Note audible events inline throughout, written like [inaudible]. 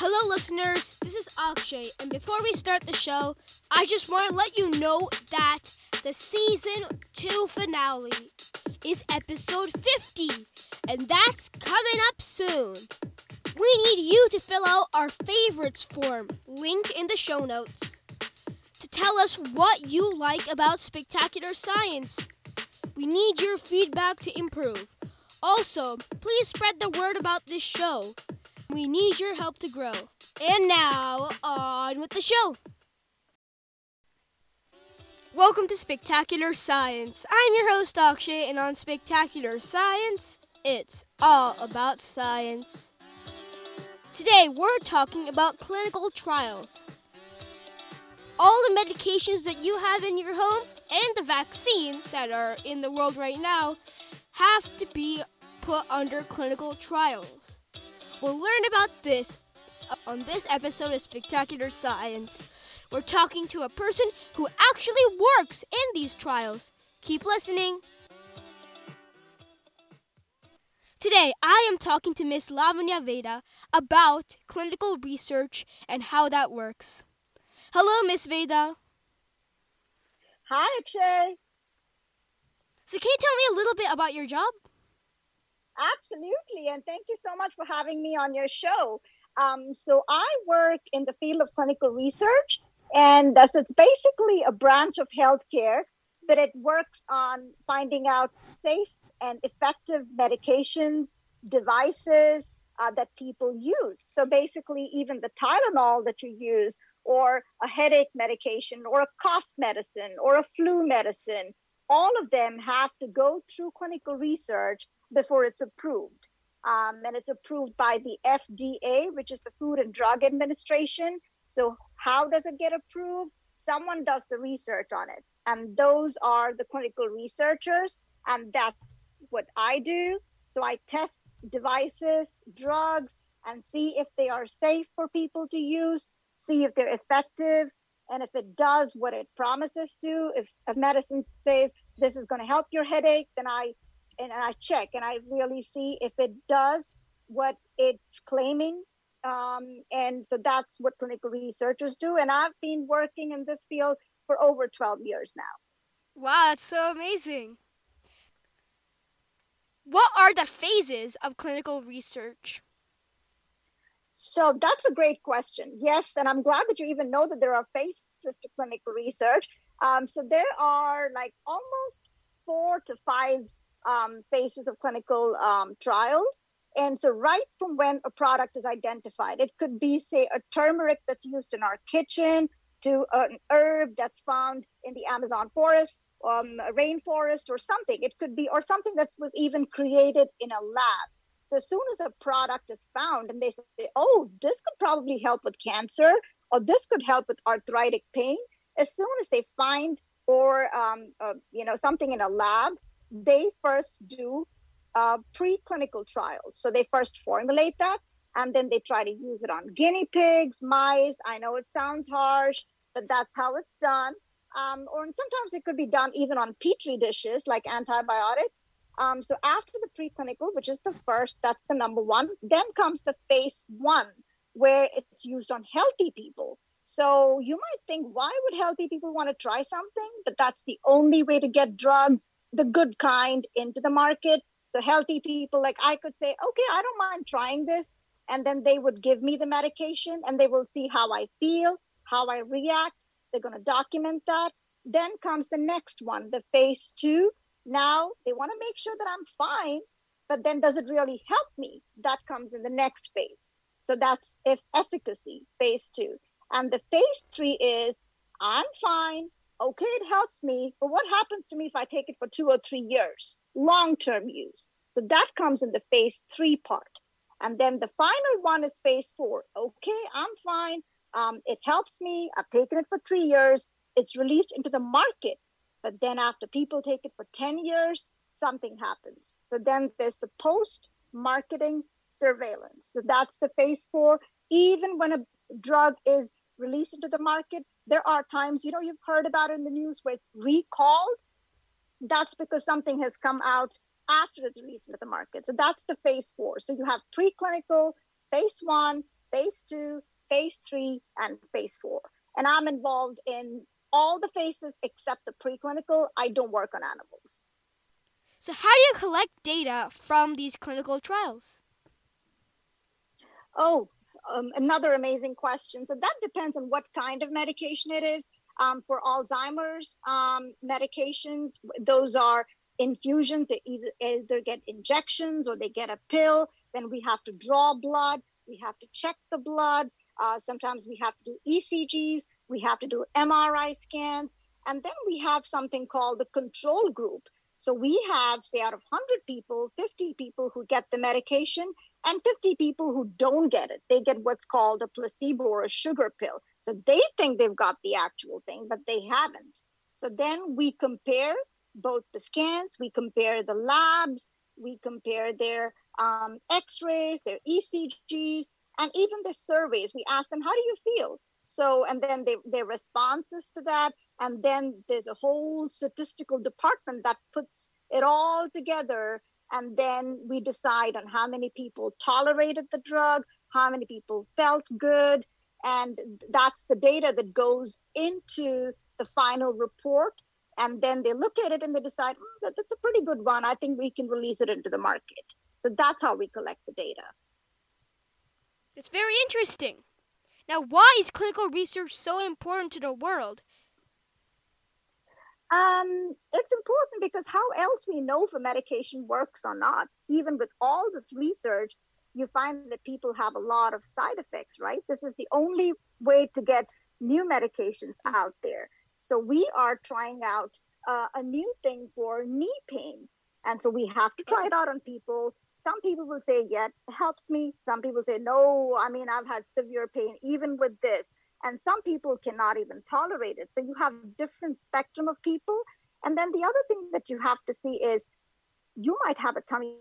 Hello, listeners. This is Akshay, and before we start the show, I just want to let you know that the season two finale is episode 50, and that's coming up soon. We need you to fill out our favorites form, link in the show notes, to tell us what you like about spectacular science. We need your feedback to improve. Also, please spread the word about this show. We need your help to grow. And now, on with the show. Welcome to Spectacular Science. I'm your host, Akshay, and on Spectacular Science, it's all about science. Today, we're talking about clinical trials. All the medications that you have in your home and the vaccines that are in the world right now have to be put under clinical trials. We'll learn about this on this episode of Spectacular Science. We're talking to a person who actually works in these trials. Keep listening. Today, I am talking to Miss Lavanya Veda about clinical research and how that works. Hello, Miss Veda. Hi, Akshay. So, can you tell me a little bit about your job? Absolutely, and thank you so much for having me on your show. Um, so, I work in the field of clinical research, and uh, so it's basically a branch of healthcare, but it works on finding out safe and effective medications, devices uh, that people use. So basically, even the Tylenol that you use, or a headache medication, or a cough medicine, or a flu medicine, all of them have to go through clinical research before it's approved. Um, and it's approved by the FDA, which is the Food and Drug Administration. So, how does it get approved? Someone does the research on it, and those are the clinical researchers, and that's what I do. So I test devices, drugs, and see if they are safe for people to use, see if they're effective, and if it does what it promises to. If a medicine says this is going to help your headache, then I and I check and I really see if it does what it's claiming. Um, and so that's what clinical researchers do. And I've been working in this field for over 12 years now. Wow, that's so amazing. What are the phases of clinical research? So that's a great question. Yes, and I'm glad that you even know that there are phases to clinical research. Um, so there are like almost four to five um, phases of clinical um, trials. And so, right from when a product is identified, it could be, say, a turmeric that's used in our kitchen to an herb that's found in the Amazon forest um, rainforest or something. It could be, or something that was even created in a lab. So as soon as a product is found and they say, oh, this could probably help with cancer or this could help with arthritic pain, as soon as they find or um, uh, you know something in a lab, they first do uh, preclinical trials. So they first formulate that and then they try to use it on guinea pigs, mice. I know it sounds harsh, but that's how it's done um, or sometimes it could be done even on petri dishes like antibiotics. Um, so after the preclinical, which is the first, that's the number one. Then comes the phase one, where it's used on healthy people. So you might think, why would healthy people want to try something? But that's the only way to get drugs, the good kind, into the market. So healthy people, like I could say, okay, I don't mind trying this. And then they would give me the medication and they will see how I feel, how I react they're going to document that. Then comes the next one, the phase two. Now they want to make sure that I'm fine, but then does it really help me? That comes in the next phase. So that's if efficacy, phase two. And the phase three is I'm fine. Okay, it helps me, but what happens to me if I take it for two or three years? Long term use. So that comes in the phase three part. And then the final one is phase four. Okay, I'm fine. Um, it helps me. I've taken it for three years. It's released into the market. But then after people take it for 10 years, something happens. So then there's the post marketing surveillance. So that's the phase four. Even when a drug is released into the market, there are times, you know, you've heard about it in the news where it's recalled. That's because something has come out after it's released into the market. So that's the phase four. So you have preclinical, phase one, phase two, phase three, and phase four. And I'm involved in all the phases except the preclinical. I don't work on animals. So, how do you collect data from these clinical trials? Oh, um, another amazing question. So, that depends on what kind of medication it is. Um, for Alzheimer's um, medications, those are infusions. They either, either get injections or they get a pill. Then we have to draw blood. We have to check the blood. Uh, sometimes we have to do ECGs. We have to do MRI scans. And then we have something called the control group. So we have, say, out of 100 people, 50 people who get the medication and 50 people who don't get it. They get what's called a placebo or a sugar pill. So they think they've got the actual thing, but they haven't. So then we compare both the scans, we compare the labs, we compare their um, x rays, their ECGs, and even the surveys. We ask them, How do you feel? So, and then they, their responses to that. And then there's a whole statistical department that puts it all together. And then we decide on how many people tolerated the drug, how many people felt good. And that's the data that goes into the final report. And then they look at it and they decide, oh, that, that's a pretty good one. I think we can release it into the market. So that's how we collect the data. It's very interesting. Now, why is clinical research so important to the world? Um, it's important because how else we know if a medication works or not? Even with all this research, you find that people have a lot of side effects, right? This is the only way to get new medications out there. So we are trying out uh, a new thing for knee pain. And so we have to try it out on people some people will say, yeah, it helps me. Some people say, no, I mean, I've had severe pain even with this. And some people cannot even tolerate it. So you have different spectrum of people. And then the other thing that you have to see is you might have a tummy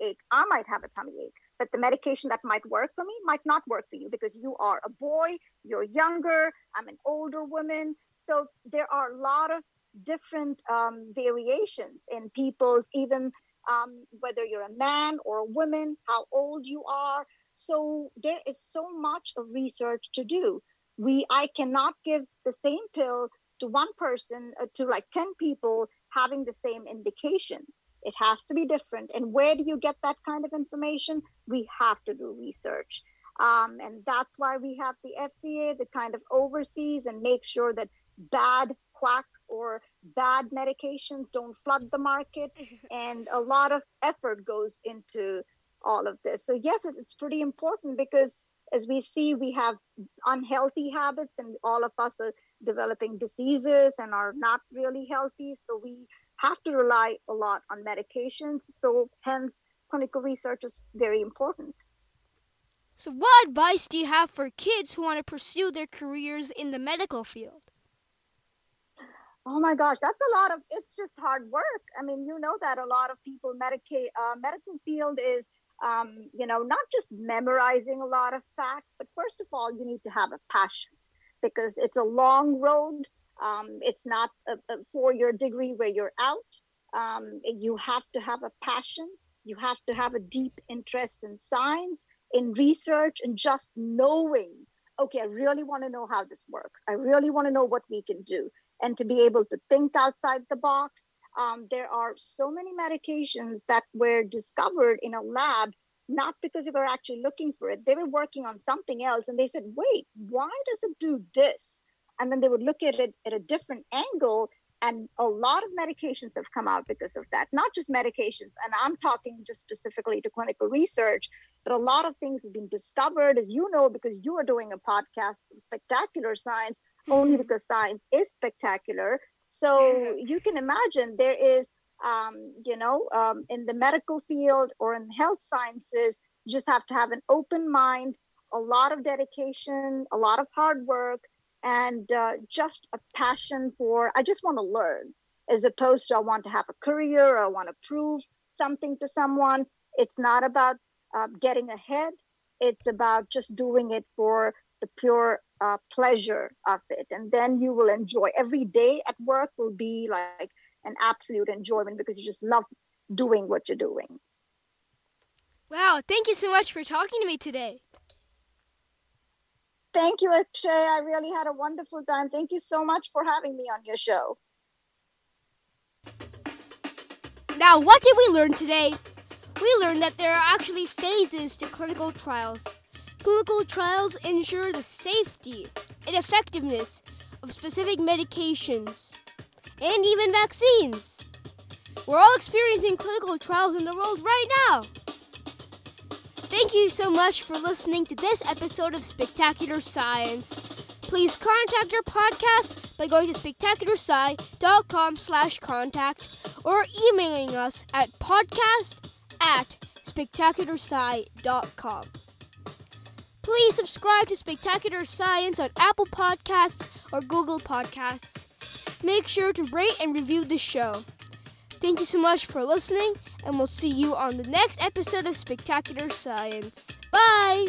ache. I might have a tummy ache, but the medication that might work for me might not work for you because you are a boy, you're younger, I'm an older woman. So there are a lot of different um, variations in people's even um, whether you're a man or a woman, how old you are. So there is so much of research to do. We, I cannot give the same pill to one person uh, to like 10 people having the same indication. It has to be different. And where do you get that kind of information? We have to do research. Um, and that's why we have the FDA that kind of oversees and makes sure that bad quacks or bad medications don't flood the market [laughs] and a lot of effort goes into all of this so yes it's pretty important because as we see we have unhealthy habits and all of us are developing diseases and are not really healthy so we have to rely a lot on medications so hence clinical research is very important so what advice do you have for kids who want to pursue their careers in the medical field Oh my gosh, that's a lot of. It's just hard work. I mean, you know that a lot of people medicate uh, medical field is, um, you know, not just memorizing a lot of facts, but first of all, you need to have a passion because it's a long road. Um, it's not a, a four-year degree where you're out. Um, you have to have a passion. You have to have a deep interest in science, in research, and just knowing. Okay, I really want to know how this works. I really want to know what we can do and to be able to think outside the box. Um, there are so many medications that were discovered in a lab, not because they were actually looking for it. They were working on something else and they said, wait, why does it do this? And then they would look at it at a different angle. And a lot of medications have come out because of that, not just medications. And I'm talking just specifically to clinical research, but a lot of things have been discovered, as you know, because you are doing a podcast on spectacular science only mm-hmm. because science is spectacular. So [laughs] you can imagine there is, um, you know, um, in the medical field or in health sciences, you just have to have an open mind, a lot of dedication, a lot of hard work, and uh, just a passion for, I just want to learn, as opposed to I want to have a career or I want to prove something to someone. It's not about uh, getting ahead, it's about just doing it for the pure uh, pleasure of it and then you will enjoy every day at work will be like an absolute enjoyment because you just love doing what you're doing wow thank you so much for talking to me today Thank you, Akshay. I really had a wonderful time. Thank you so much for having me on your show. Now, what did we learn today? We learned that there are actually phases to clinical trials. Clinical trials ensure the safety and effectiveness of specific medications and even vaccines. We're all experiencing clinical trials in the world right now. Thank you so much for listening to this episode of Spectacular Science. Please contact our podcast by going to spectacularsci.com slash contact or emailing us at podcast at spectacularsci.com. Please subscribe to Spectacular Science on Apple Podcasts or Google Podcasts. Make sure to rate and review the show. Thank you so much for listening, and we'll see you on the next episode of Spectacular Science. Bye!